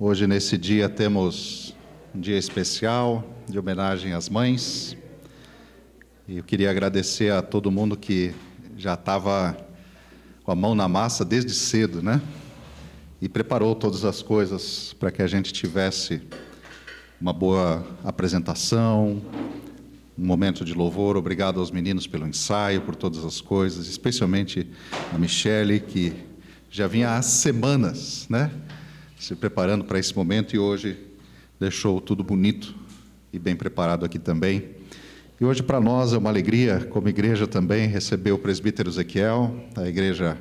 Hoje, nesse dia, temos um dia especial de homenagem às mães. E eu queria agradecer a todo mundo que já estava com a mão na massa desde cedo, né? E preparou todas as coisas para que a gente tivesse uma boa apresentação, um momento de louvor. Obrigado aos meninos pelo ensaio, por todas as coisas, especialmente a Michele, que já vinha há semanas, né? Se preparando para esse momento e hoje deixou tudo bonito e bem preparado aqui também. E hoje para nós é uma alegria, como igreja também, receber o presbítero Ezequiel, da Igreja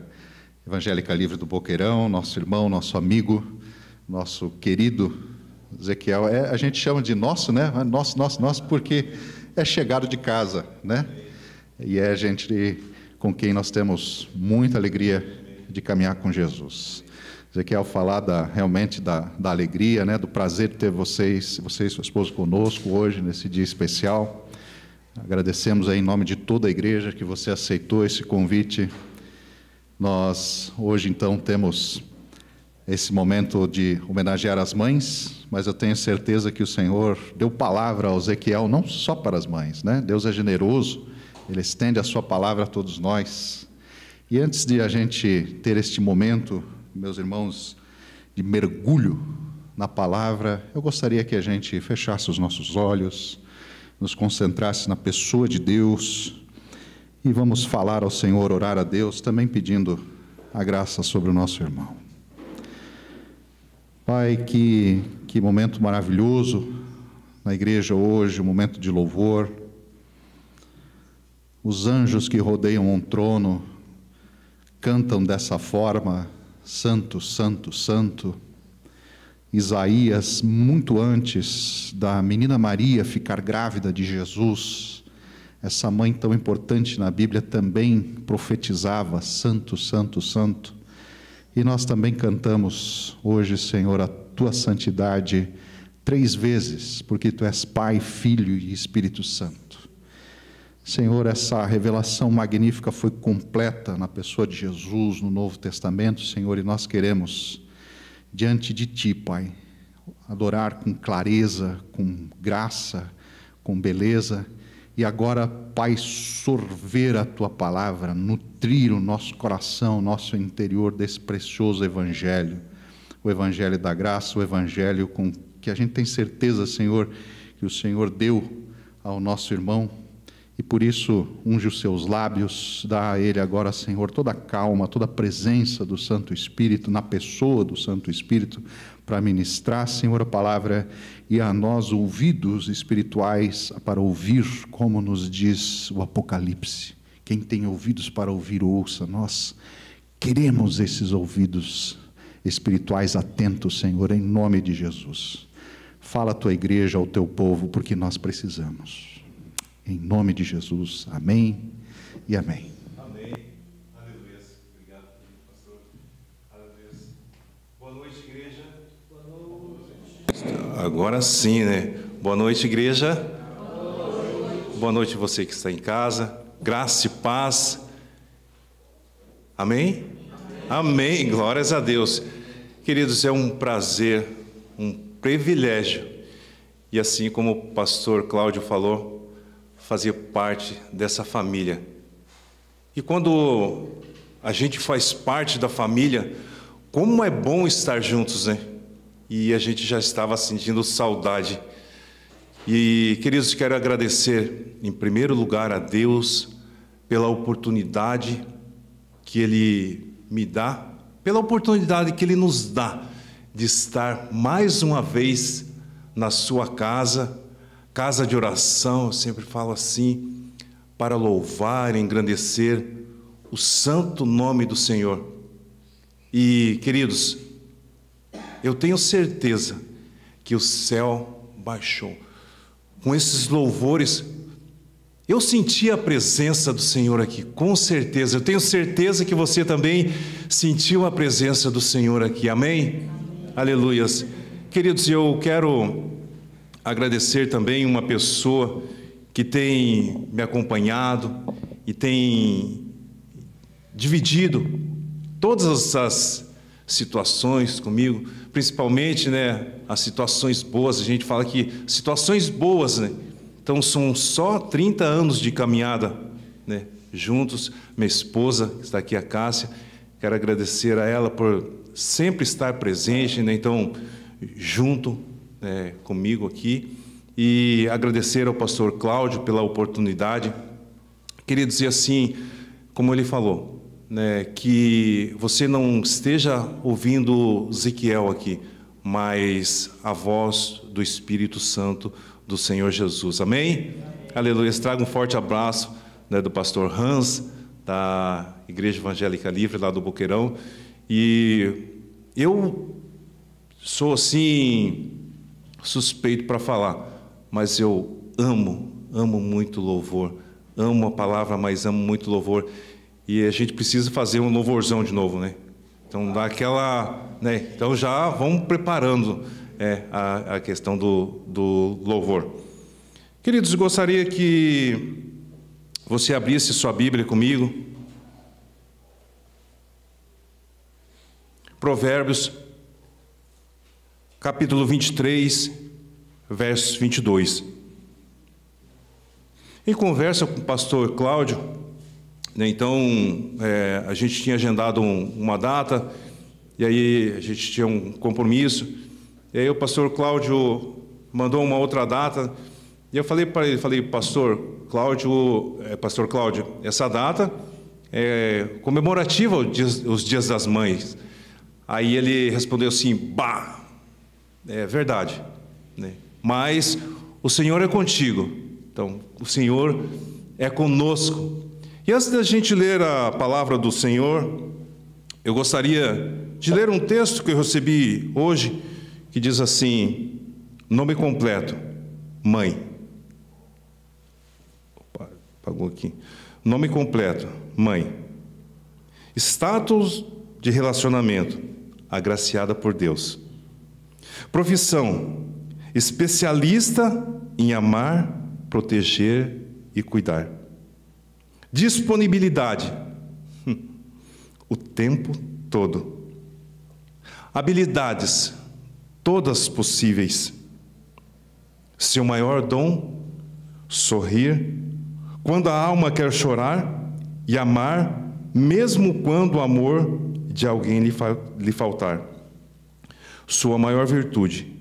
Evangélica Livre do Boqueirão, nosso irmão, nosso amigo, nosso querido Ezequiel. É, a gente chama de nosso, né? Nosso, nosso, nosso, porque é chegado de casa, né? E é gente com quem nós temos muita alegria de caminhar com Jesus. Ezequiel falar da, realmente da, da alegria, né, do prazer de ter vocês, você e sua esposa conosco hoje, nesse dia especial. Agradecemos aí em nome de toda a igreja que você aceitou esse convite. Nós hoje então temos esse momento de homenagear as mães, mas eu tenho certeza que o Senhor deu palavra ao Ezequiel não só para as mães, né? Deus é generoso, ele estende a sua palavra a todos nós. E antes de a gente ter este momento, meus irmãos, de mergulho na palavra, eu gostaria que a gente fechasse os nossos olhos, nos concentrasse na pessoa de Deus e vamos falar ao Senhor, orar a Deus, também pedindo a graça sobre o nosso irmão. Pai, que, que momento maravilhoso na igreja hoje, um momento de louvor. Os anjos que rodeiam um trono cantam dessa forma: Santo, Santo, Santo. Isaías, muito antes da menina Maria ficar grávida de Jesus, essa mãe tão importante na Bíblia também profetizava: Santo, Santo, Santo. E nós também cantamos hoje, Senhor, a tua santidade três vezes, porque tu és Pai, Filho e Espírito Santo. Senhor, essa revelação magnífica foi completa na pessoa de Jesus no Novo Testamento, Senhor, e nós queremos, diante de Ti, Pai, adorar com clareza, com graça, com beleza e agora, Pai, sorver a tua palavra, nutrir o nosso coração, nosso interior desse precioso evangelho, o evangelho da graça, o evangelho com que a gente tem certeza, Senhor, que o Senhor deu ao nosso irmão e por isso unge os seus lábios, dá a ele agora, Senhor, toda a calma, toda a presença do Santo Espírito, na pessoa do Santo Espírito, para ministrar, Senhor, a palavra e a nós ouvidos espirituais para ouvir, como nos diz o Apocalipse. Quem tem ouvidos para ouvir, ouça. Nós queremos esses ouvidos espirituais atentos, Senhor, em nome de Jesus. Fala a tua igreja, ao teu povo, porque nós precisamos. Em nome de Jesus. Amém e amém. Amém. Aleluia. Obrigado, pastor. Aleluia. Boa noite, igreja. Boa noite. Agora sim, né? Boa noite, igreja. Boa noite. Boa noite você que está em casa. Graça e paz. Amém? Amém. Amém. Glórias a Deus. Queridos, é um prazer, um privilégio. E assim como o pastor Cláudio falou, fazer parte dessa família. E quando a gente faz parte da família, como é bom estar juntos, né? E a gente já estava sentindo saudade. E, queridos, quero agradecer, em primeiro lugar, a Deus pela oportunidade que Ele me dá, pela oportunidade que Ele nos dá de estar mais uma vez na Sua casa casa de oração, eu sempre falo assim, para louvar e engrandecer o santo nome do Senhor. E, queridos, eu tenho certeza que o céu baixou. Com esses louvores, eu senti a presença do Senhor aqui, com certeza. Eu tenho certeza que você também sentiu a presença do Senhor aqui. Amém? Aleluias. Queridos, eu quero agradecer também uma pessoa que tem me acompanhado e tem dividido todas as situações comigo, principalmente, né, as situações boas. A gente fala que situações boas, né? Então são só 30 anos de caminhada, né, juntos. Minha esposa, que está aqui a Cássia, quero agradecer a ela por sempre estar presente, né? Então, junto né, comigo aqui e agradecer ao pastor Cláudio pela oportunidade. Queria dizer assim, como ele falou, né, que você não esteja ouvindo Ezequiel aqui, mas a voz do Espírito Santo do Senhor Jesus. Amém? Aleluia. Traga um forte abraço né, do pastor Hans, da Igreja Evangélica Livre, lá do Boqueirão. E eu sou assim, suspeito para falar, mas eu amo, amo muito louvor. Amo a palavra, mas amo muito louvor. E a gente precisa fazer um louvorzão de novo, né? Então dá aquela, né? Então já vamos preparando é, a, a questão do, do louvor. Queridos, gostaria que você abrisse sua Bíblia comigo. Provérbios, capítulo 23, versos 22. Em conversa com o pastor Cláudio, né, então, é, a gente tinha agendado um, uma data, e aí a gente tinha um compromisso. E aí o pastor Cláudio mandou uma outra data, e eu falei para ele, falei, pastor Cláudio, é, pastor Cláudio, essa data é comemorativa os dias, os dias das mães. Aí ele respondeu assim, bah, é verdade, né? mas o Senhor é contigo. Então, o Senhor é conosco. E antes da gente ler a palavra do Senhor, eu gostaria de ler um texto que eu recebi hoje, que diz assim: nome completo, mãe. Opa, apagou aqui. Nome completo, mãe. Status de relacionamento, agraciada por Deus. Profissão, especialista em amar, proteger e cuidar. Disponibilidade. O tempo todo. Habilidades, todas possíveis. Seu maior dom, sorrir. Quando a alma quer chorar e amar, mesmo quando o amor de alguém lhe, fa lhe faltar. Sua maior virtude,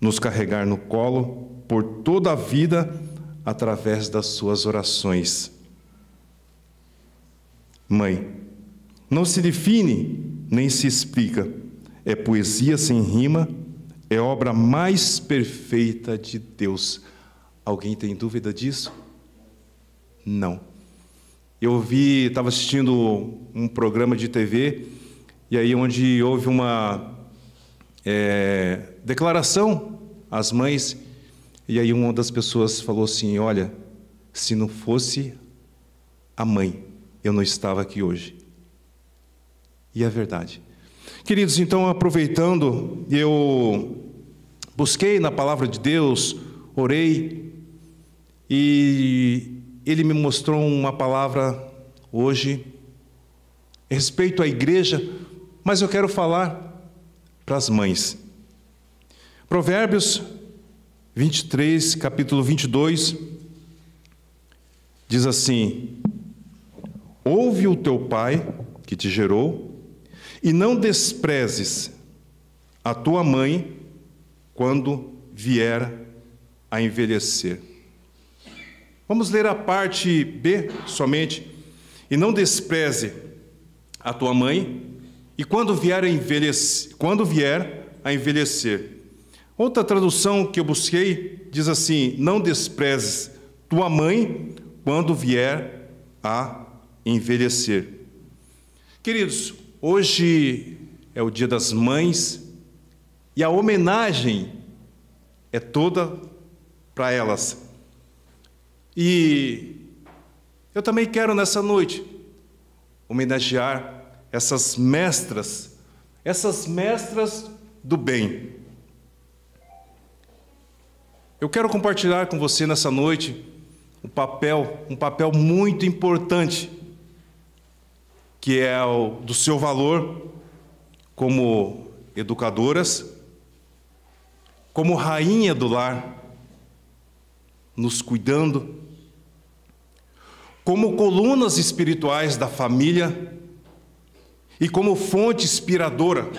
nos carregar no colo por toda a vida através das suas orações mãe. Não se define nem se explica. É poesia sem rima, é obra mais perfeita de Deus. Alguém tem dúvida disso? Não. Eu vi, estava assistindo um programa de TV, e aí onde houve uma é, declaração às mães, e aí uma das pessoas falou assim: Olha, se não fosse a mãe, eu não estava aqui hoje. E é verdade. Queridos, então, aproveitando, eu busquei na palavra de Deus, orei, e ele me mostrou uma palavra hoje respeito à igreja, mas eu quero falar para as mães. Provérbios 23, capítulo 22, diz assim: Ouve o teu pai que te gerou, e não desprezes a tua mãe quando vier a envelhecer. Vamos ler a parte B somente. E não despreze a tua mãe, e quando vier a envelhecer, quando vier a envelhecer. Outra tradução que eu busquei diz assim: não desprezes tua mãe quando vier a envelhecer. Queridos, hoje é o Dia das Mães e a homenagem é toda para elas. E eu também quero nessa noite homenagear essas mestras, essas mestras do bem. Eu quero compartilhar com você nessa noite um papel, um papel muito importante que é o do seu valor como educadoras, como rainha do lar, nos cuidando, como colunas espirituais da família e como fonte inspiradora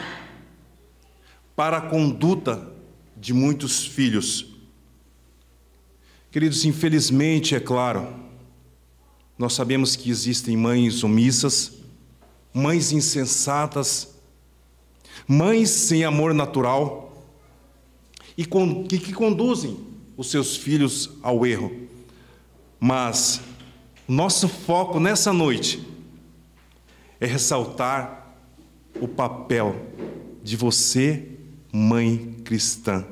para a conduta de muitos filhos. Queridos, infelizmente, é claro, nós sabemos que existem mães omissas, mães insensatas, mães sem amor natural e que, conduzem os seus filhos ao erro. Mas nosso foco nessa noite é ressaltar o papel de você, mãe cristã.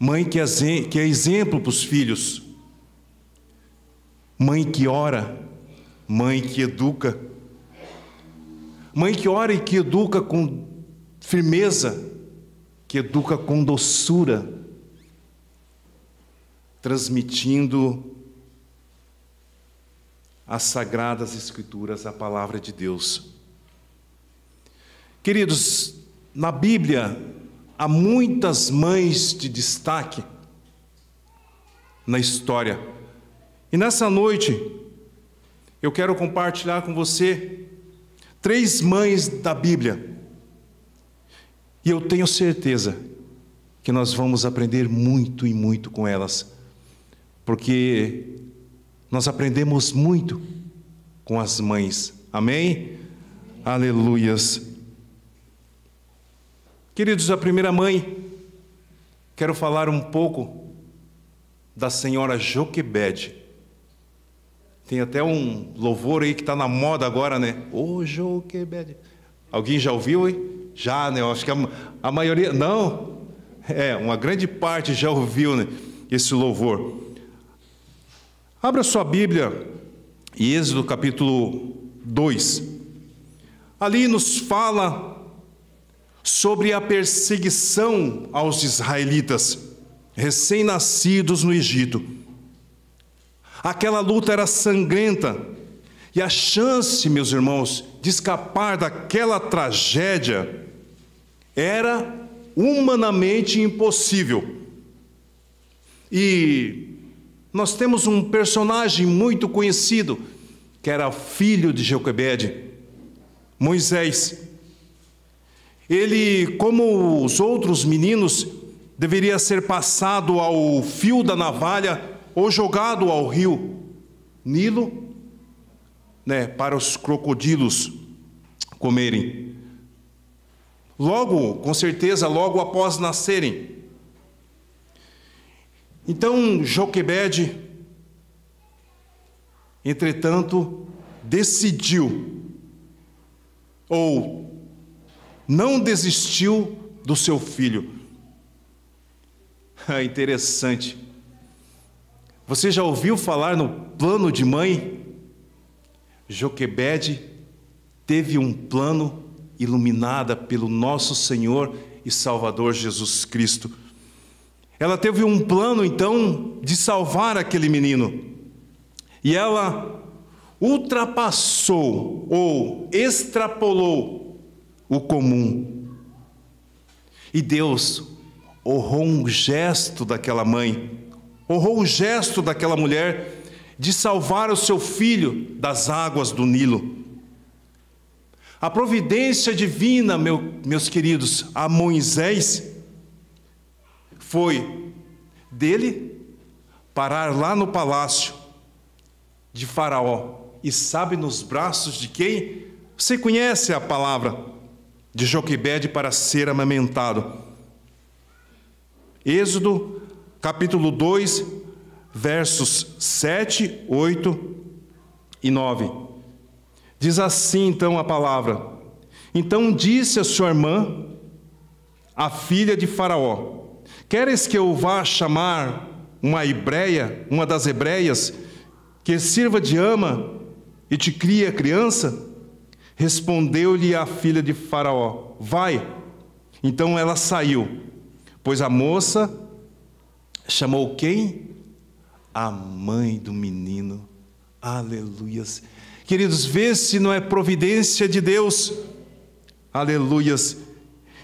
Mãe que é exemplo para os filhos. Mãe que ora, mãe que educa. Mãe que ora e que educa com firmeza, que educa com doçura, transmitindo as sagradas escrituras, a palavra de Deus. Queridos, na Bíblia há muitas mães de destaque na história. E nessa noite eu quero compartilhar com você três mães da Bíblia. E eu tenho certeza que nós vamos aprender muito e muito com elas, porque nós aprendemos muito com as mães. Amém? Aleluias. Queridos, a primeira mãe, quero falar um pouco da senhora Joquebede. Tem até um louvor aí que está na moda agora, né? Ô Joquebede. Alguém já ouviu aí? Já, né? Eu acho que a, a maioria. Não? É, uma grande parte já ouviu né? esse louvor. Abra sua Bíblia, Êxodo capítulo 2. Ali nos fala sobre a perseguição aos israelitas, recém-nascidos no Egito. Aquela luta era sangrenta, e a chance, meus irmãos, de escapar daquela tragédia era humanamente impossível. E nós temos um personagem muito conhecido, que era filho de Joquebede, Moisés. Ele, como os outros meninos, deveria ser passado ao fio da navalha ou jogado ao rio Nilo, né, para os crocodilos comerem. Logo, com certeza, logo após nascerem. Então Joquebede, entretanto, decidiu, ou não desistiu do seu filho. É interessante. Você já ouviu falar no plano de mãe? Joquebede teve um plano iluminada pelo nosso Senhor e Salvador Jesus Cristo. Ela teve um plano então de salvar aquele menino. E ela ultrapassou ou extrapolou o comum. E Deus honrou um gesto daquela mãe, honrou o gesto daquela mulher de salvar o seu filho das águas do Nilo. A providência divina, meu, meus queridos, a Moisés foi dele parar lá no palácio de Faraó. E sabe nos braços de quem? Você conhece a palavra de Joquebede para ser amamentado. Êxodo, capítulo 2, versos 7, 8 e 9. Diz assim então a palavra: Então disse a sua irmã, a filha de Faraó: Queres que eu vá chamar uma hebreia, uma das hebreias, que sirva de ama e te crie a criança? Respondeu-lhe a filha de Faraó: Vai. Então ela saiu, pois a moça chamou quem? A mãe do menino. Aleluias. Queridos, vê se não é providência de Deus. Aleluias.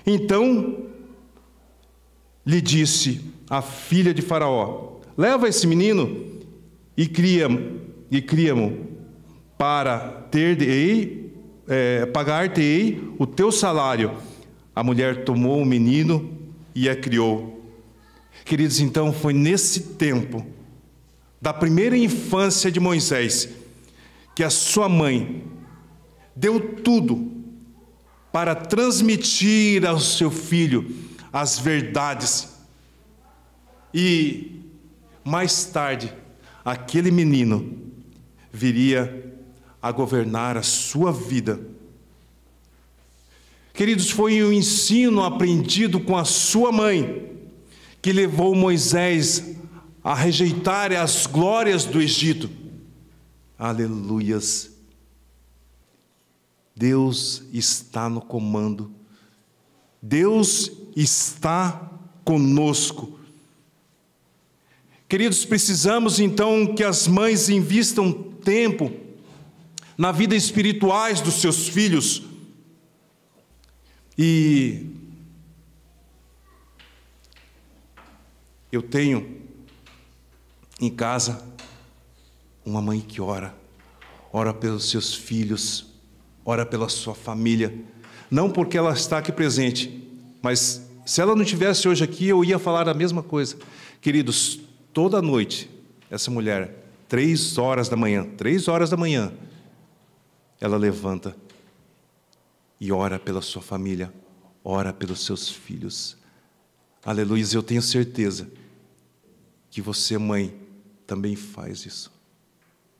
Então lhe disse a filha de Faraó: Leva esse menino e cria-mo, e cria-mo para ter é, pagar-te-ei o teu salário. A mulher tomou o menino e a criou. Queridos, então foi nesse tempo da primeira infância de Moisés que a sua mãe deu tudo para transmitir ao seu filho as verdades. E mais tarde, aquele menino viria a governar a sua vida. Queridos, foi o um ensino aprendido com a sua mãe que levou Moisés a rejeitar as glórias do Egito. Aleluias. Deus está no comando. Deus está conosco. Queridos, precisamos então que as mães invistam tempo na vida espirituais dos seus filhos. E eu tenho em casa uma mãe que ora, ora pelos seus filhos, ora pela sua família, não porque ela está aqui presente, mas se ela não tivesse hoje aqui, eu ia falar a mesma coisa. Queridos, toda noite, essa mulher, três horas da manhã, três horas da manhã, ela levanta e ora pela sua família, ora pelos seus filhos. Aleluia, eu tenho certeza que você, mãe, também faz isso.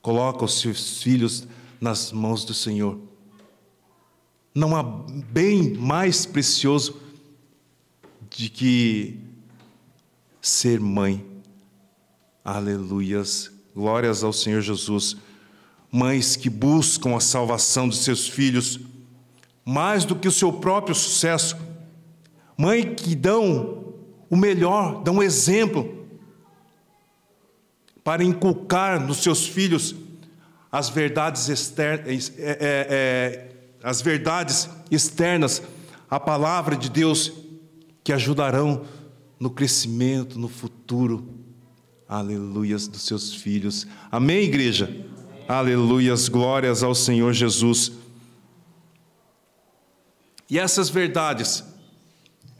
Coloca os seus filhos nas mãos do Senhor. Não há bem mais precioso de que ser mãe. Aleluias. Glórias ao Senhor Jesus. Mães que buscam a salvação dos seus filhos mais do que o seu próprio sucesso. Mãe que dão o melhor, dão exemplo para inculcar nos seus filhos as verdades externas, é, é, é, as verdades externas, a palavra de Deus que ajudarão no crescimento, no futuro. Aleluias dos seus filhos. Amém, igreja? Aleluias, glórias ao Senhor Jesus. E essas verdades,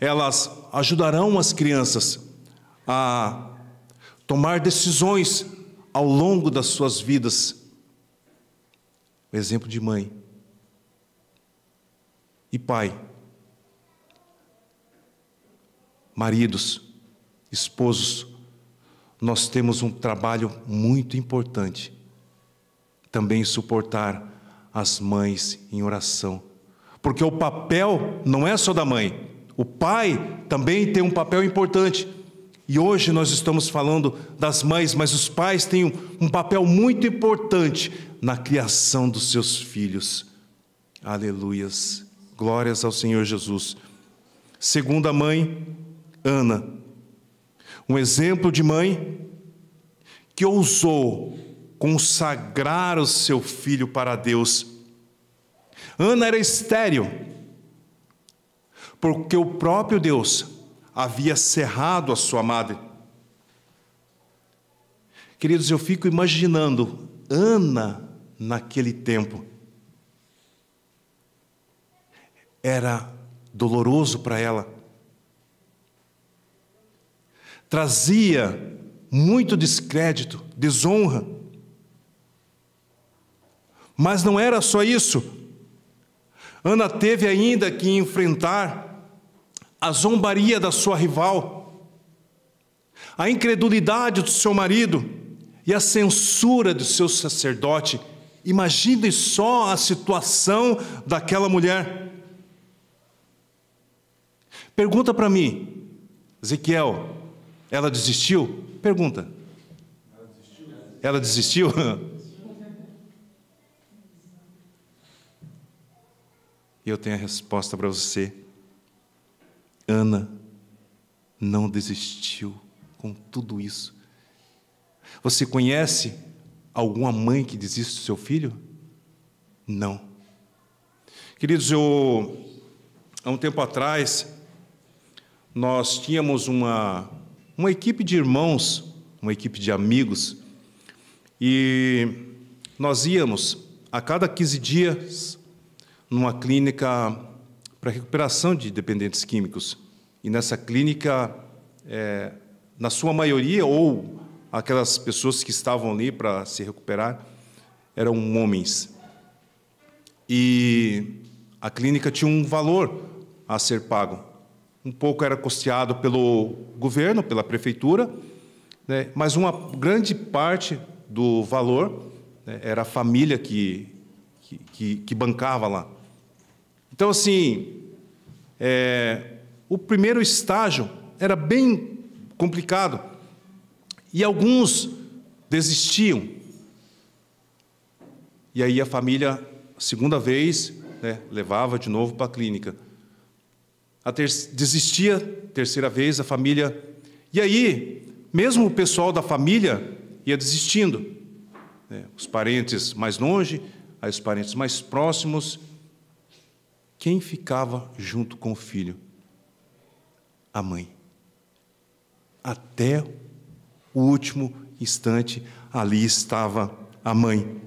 elas ajudarão as crianças a tomar decisões ao longo das suas vidas. O exemplo de mãe e pai, maridos, esposos, nós temos um trabalho muito importante. Também suportar as mães em oração. Porque o papel não é só da mãe, o pai também tem um papel importante. E hoje nós estamos falando das mães, mas os pais têm um, papel muito importante na criação dos seus filhos. Aleluias. Glórias ao Senhor Jesus. Segunda mãe, Ana. Um exemplo de mãe que ousou consagrar o seu filho para Deus. Ana era estéril, porque o próprio Deus havia cerrado a sua madre. Queridos, eu fico imaginando Ana naquele tempo. Era doloroso para ela. Trazia muito descrédito, desonra. Mas não era só isso. Ana teve ainda que enfrentar a zombaria da sua rival, a incredulidade do seu marido e a censura do seu sacerdote. Imagine só a situação daquela mulher. Pergunta para mim, Ezequiel, ela desistiu? Pergunta. Ela desistiu? E eu tenho a resposta para você. Ana não desistiu com tudo isso. Você conhece alguma mãe que desiste do seu filho? Não. Queridos, eu, há um tempo atrás, nós tínhamos uma, uma equipe de irmãos, uma equipe de amigos, e nós íamos a cada 15 dias numa clínica para recuperação de dependentes químicos. E nessa clínica, é, na sua maioria, ou aquelas pessoas que estavam ali para se recuperar, eram homens. E a clínica tinha um valor a ser pago. Um pouco era custeado pelo governo, pela prefeitura, né, mas uma grande parte do valor né, era a família que, que, que, bancava lá. Então, assim, é, o primeiro estágio era bem complicado e alguns desistiam. E aí a família, segunda vez, né, levava de novo para a clínica. Ter, desistia, terceira vez, a família. E aí, mesmo o pessoal da família ia desistindo. Né, os parentes mais longe, aí os parentes mais próximos. Quem ficava junto com o filho? A mãe. Até o último instante, ali estava a mãe.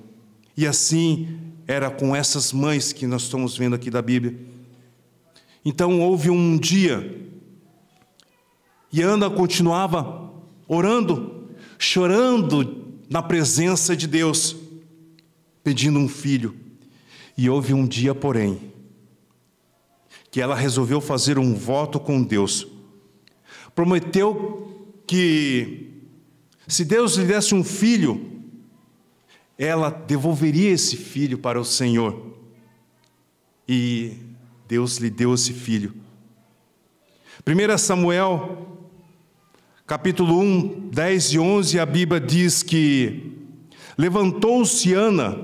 E assim era com essas mães que nós estamos vendo aqui da Bíblia. Então houve um dia, e Ana continuava orando, chorando na presença de Deus, pedindo um filho. E houve um dia, porém, que ela resolveu fazer um voto com Deus. Prometeu que, se Deus lhe desse um filho, ela devolveria esse filho para o Senhor. E Deus lhe deu esse filho. 1 Samuel, capítulo 1, 10 e 11, a Bíblia diz que levantou-se Ana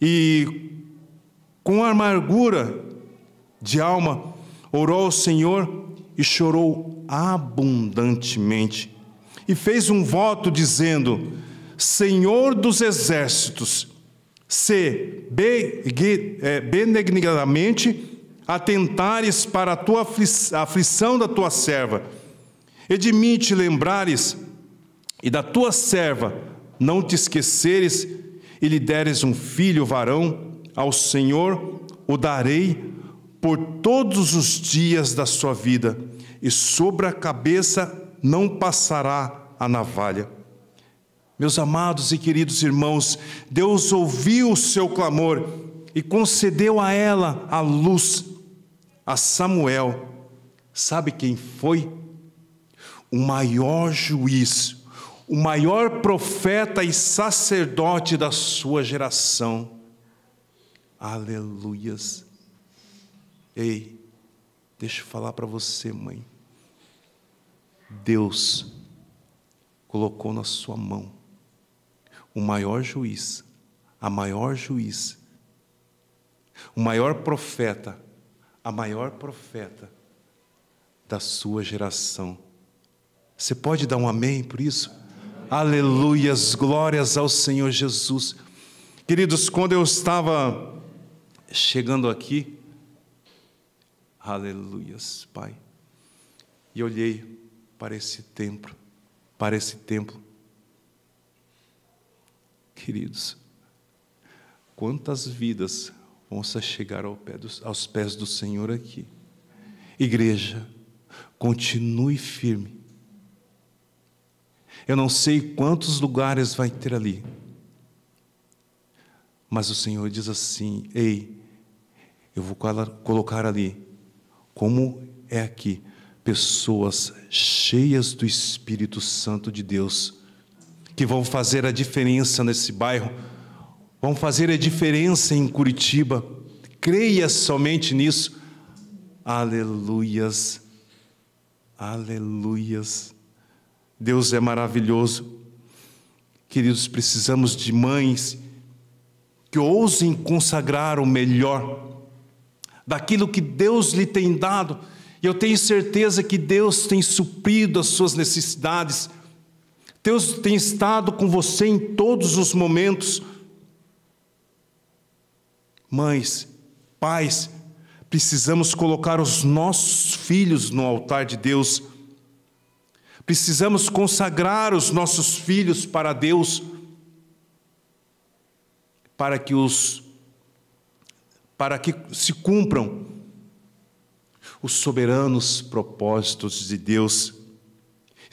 e, com amargura de alma, orou ao Senhor e chorou abundantemente. E fez um voto dizendo: Senhor dos exércitos, se é, benignamente atentares para a tua aflição da tua serva, e de mim te lembrares, e da tua serva não te esqueceres, e lhe deres um filho varão, ao Senhor o darei por todos os dias da sua vida, e sobre a cabeça não passará a navalha meus amados e queridos irmãos, Deus ouviu o seu clamor e concedeu a ela a luz, a Samuel. Sabe quem foi? O maior juiz, o maior profeta e sacerdote da sua geração. Aleluias. Ei, deixa eu falar para você, mãe. Deus colocou na sua mão o maior juiz, a maior juiz, o maior profeta, a maior profeta da sua geração. Você pode dar um amém por isso? Aleluias, glórias ao Senhor Jesus. Queridos, quando eu estava chegando aqui, aleluias, Pai, e olhei para esse templo, para esse templo, Queridos, quantas vidas vão se chegar ao pé dos, aos pés do Senhor aqui? Igreja, continue firme. Eu não sei quantos lugares vai ter ali, mas o Senhor diz assim: Ei, eu vou colocar ali, como é aqui, pessoas cheias do Espírito Santo de Deus que vão fazer a diferença nesse bairro, vão fazer a diferença em Curitiba. Creia somente nisso. Aleluias, aleluias. Deus é maravilhoso. Queridos, precisamos de mães que ousem consagrar o melhor daquilo que Deus lhe tem dado. E eu tenho certeza que Deus tem suprido as suas necessidades Deus tem estado com você em todos os momentos. mães, pais, precisamos colocar os nossos filhos no altar de Deus. Precisamos consagrar os nossos filhos para Deus, para que os para que se cumpram os soberanos propósitos de Deus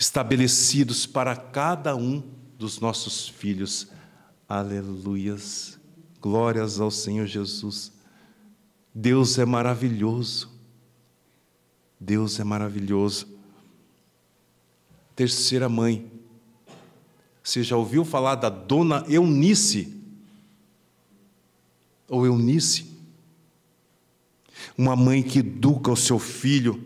estabelecidos para cada um dos nossos filhos. Aleluias. Glórias ao Senhor Jesus. Deus é maravilhoso. Deus é maravilhoso. Terceira mãe. Você já ouviu falar da dona Eunice? Ou Eunice? Uma mãe que educa o seu filho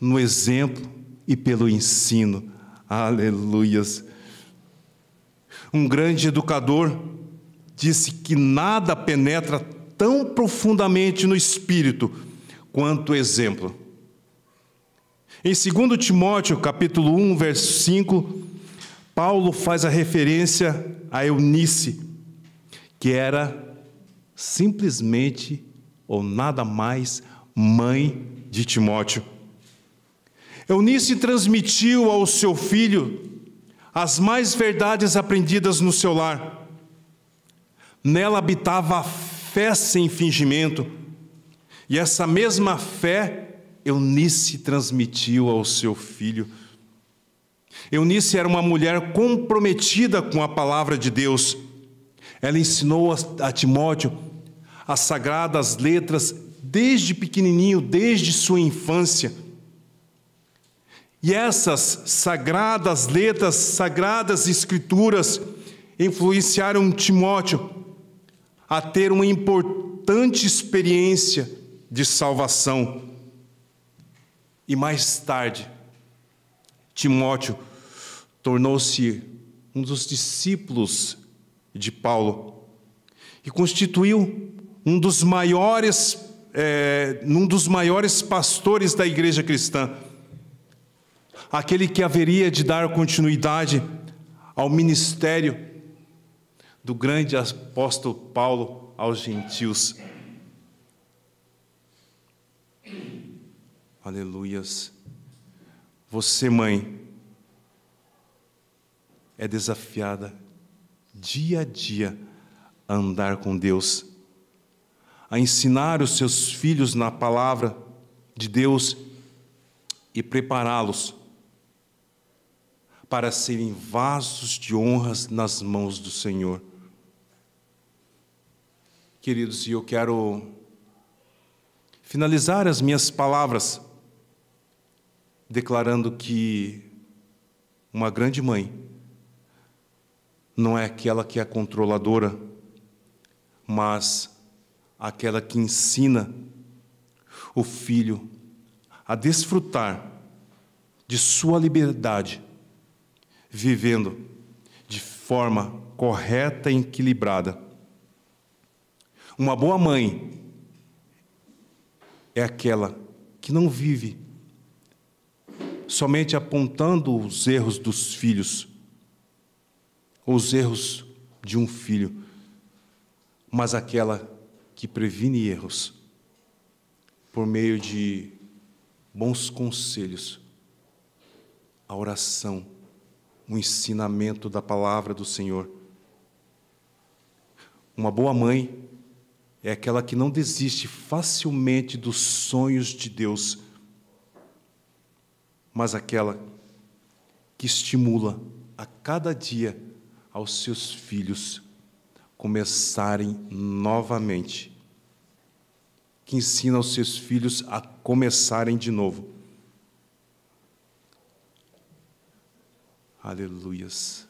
no exemplo e pelo ensino. Aleluias. Um grande educador disse que nada penetra tão profundamente no espírito quanto o exemplo. Em 2 Timóteo, capítulo 1, verso 5, Paulo faz a referência a Eunice, que era simplesmente ou nada mais mãe de Timóteo. Eunice transmitiu ao seu filho as mais verdades aprendidas no seu lar. Nela habitava a fé sem fingimento, e essa mesma fé Eunice transmitiu ao seu filho. Eunice era uma mulher comprometida com a palavra de Deus. Ela ensinou a Timóteo as sagradas letras desde pequenininho, desde sua infância. E essas sagradas letras, sagradas escrituras, influenciaram Timóteo a ter uma importante experiência de salvação. E mais tarde, Timóteo tornou-se um dos discípulos de Paulo e constituiu um dos maiores, é, um dos maiores pastores da igreja cristã aquele que haveria de dar continuidade ao ministério do grande apóstolo Paulo aos gentios. Aleluias. Você, mãe, é desafiada dia a dia a andar com Deus, a ensinar os seus filhos na palavra de Deus e prepará-los para serem vasos de honras nas mãos do Senhor. Queridos, e eu quero finalizar as minhas palavras declarando que uma grande mãe não é aquela que é controladora, mas aquela que ensina o filho a desfrutar de sua liberdade vivendo de forma correta e equilibrada. Uma boa mãe é aquela que não vive somente apontando os erros dos filhos, os erros de um filho, mas aquela que previne erros por meio de bons conselhos, a oração, o ensinamento da palavra do Senhor. Uma boa mãe é aquela que não desiste facilmente dos sonhos de Deus, mas aquela que estimula a cada dia aos seus filhos começarem novamente, que ensina aos seus filhos a começarem de novo. Aleluias.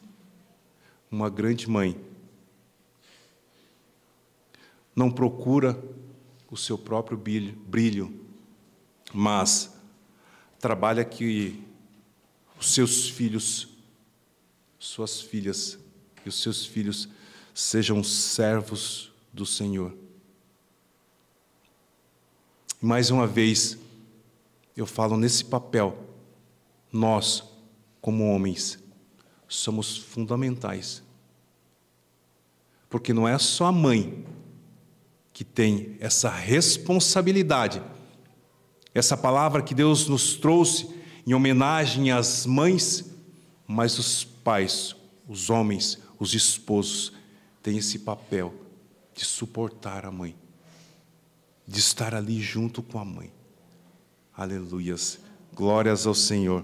Uma grande mãe não procura o seu próprio brilho, mas trabalha que os seus filhos, suas filhas e os seus filhos sejam servos do Senhor. Mais uma vez, eu falo nesse papel, nós, como homens, somos fundamentais. Porque não é só a mãe que tem essa responsabilidade. Essa palavra que Deus nos trouxe em homenagem às mães, mas os pais, os homens, os esposos têm esse papel de suportar a mãe, de estar ali junto com a mãe. Aleluias. Glórias ao Senhor.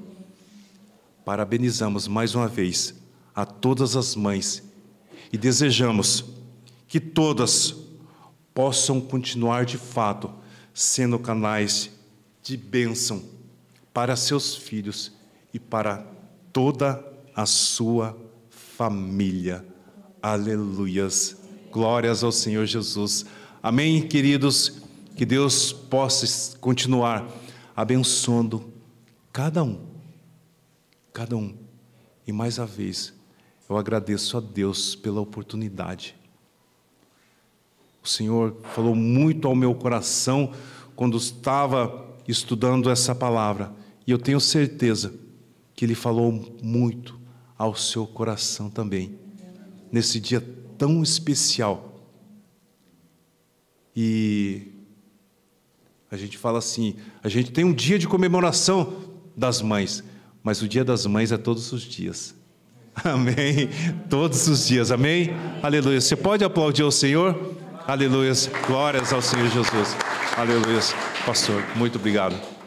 Parabenizamos mais uma vez a todas as mães e desejamos que todas possam continuar de fato sendo canais de bênção para seus filhos e para toda a sua família. Aleluias. Glórias ao Senhor Jesus. Amém, queridos. Que Deus possa continuar abençoando cada um. Cada um. E mais uma vez, eu agradeço a Deus pela oportunidade. O Senhor falou muito ao meu coração quando estava estudando essa palavra. E eu tenho certeza que Ele falou muito ao seu coração também, nesse dia tão especial. E a gente fala assim: a gente tem um dia de comemoração das mães, mas o dia das mães é todos os dias. Amém? Todos os dias, amém? Aleluia. Você pode aplaudir ao Senhor? Aleluia. Glórias ao Senhor Jesus. Aleluia. Pastor, muito obrigado.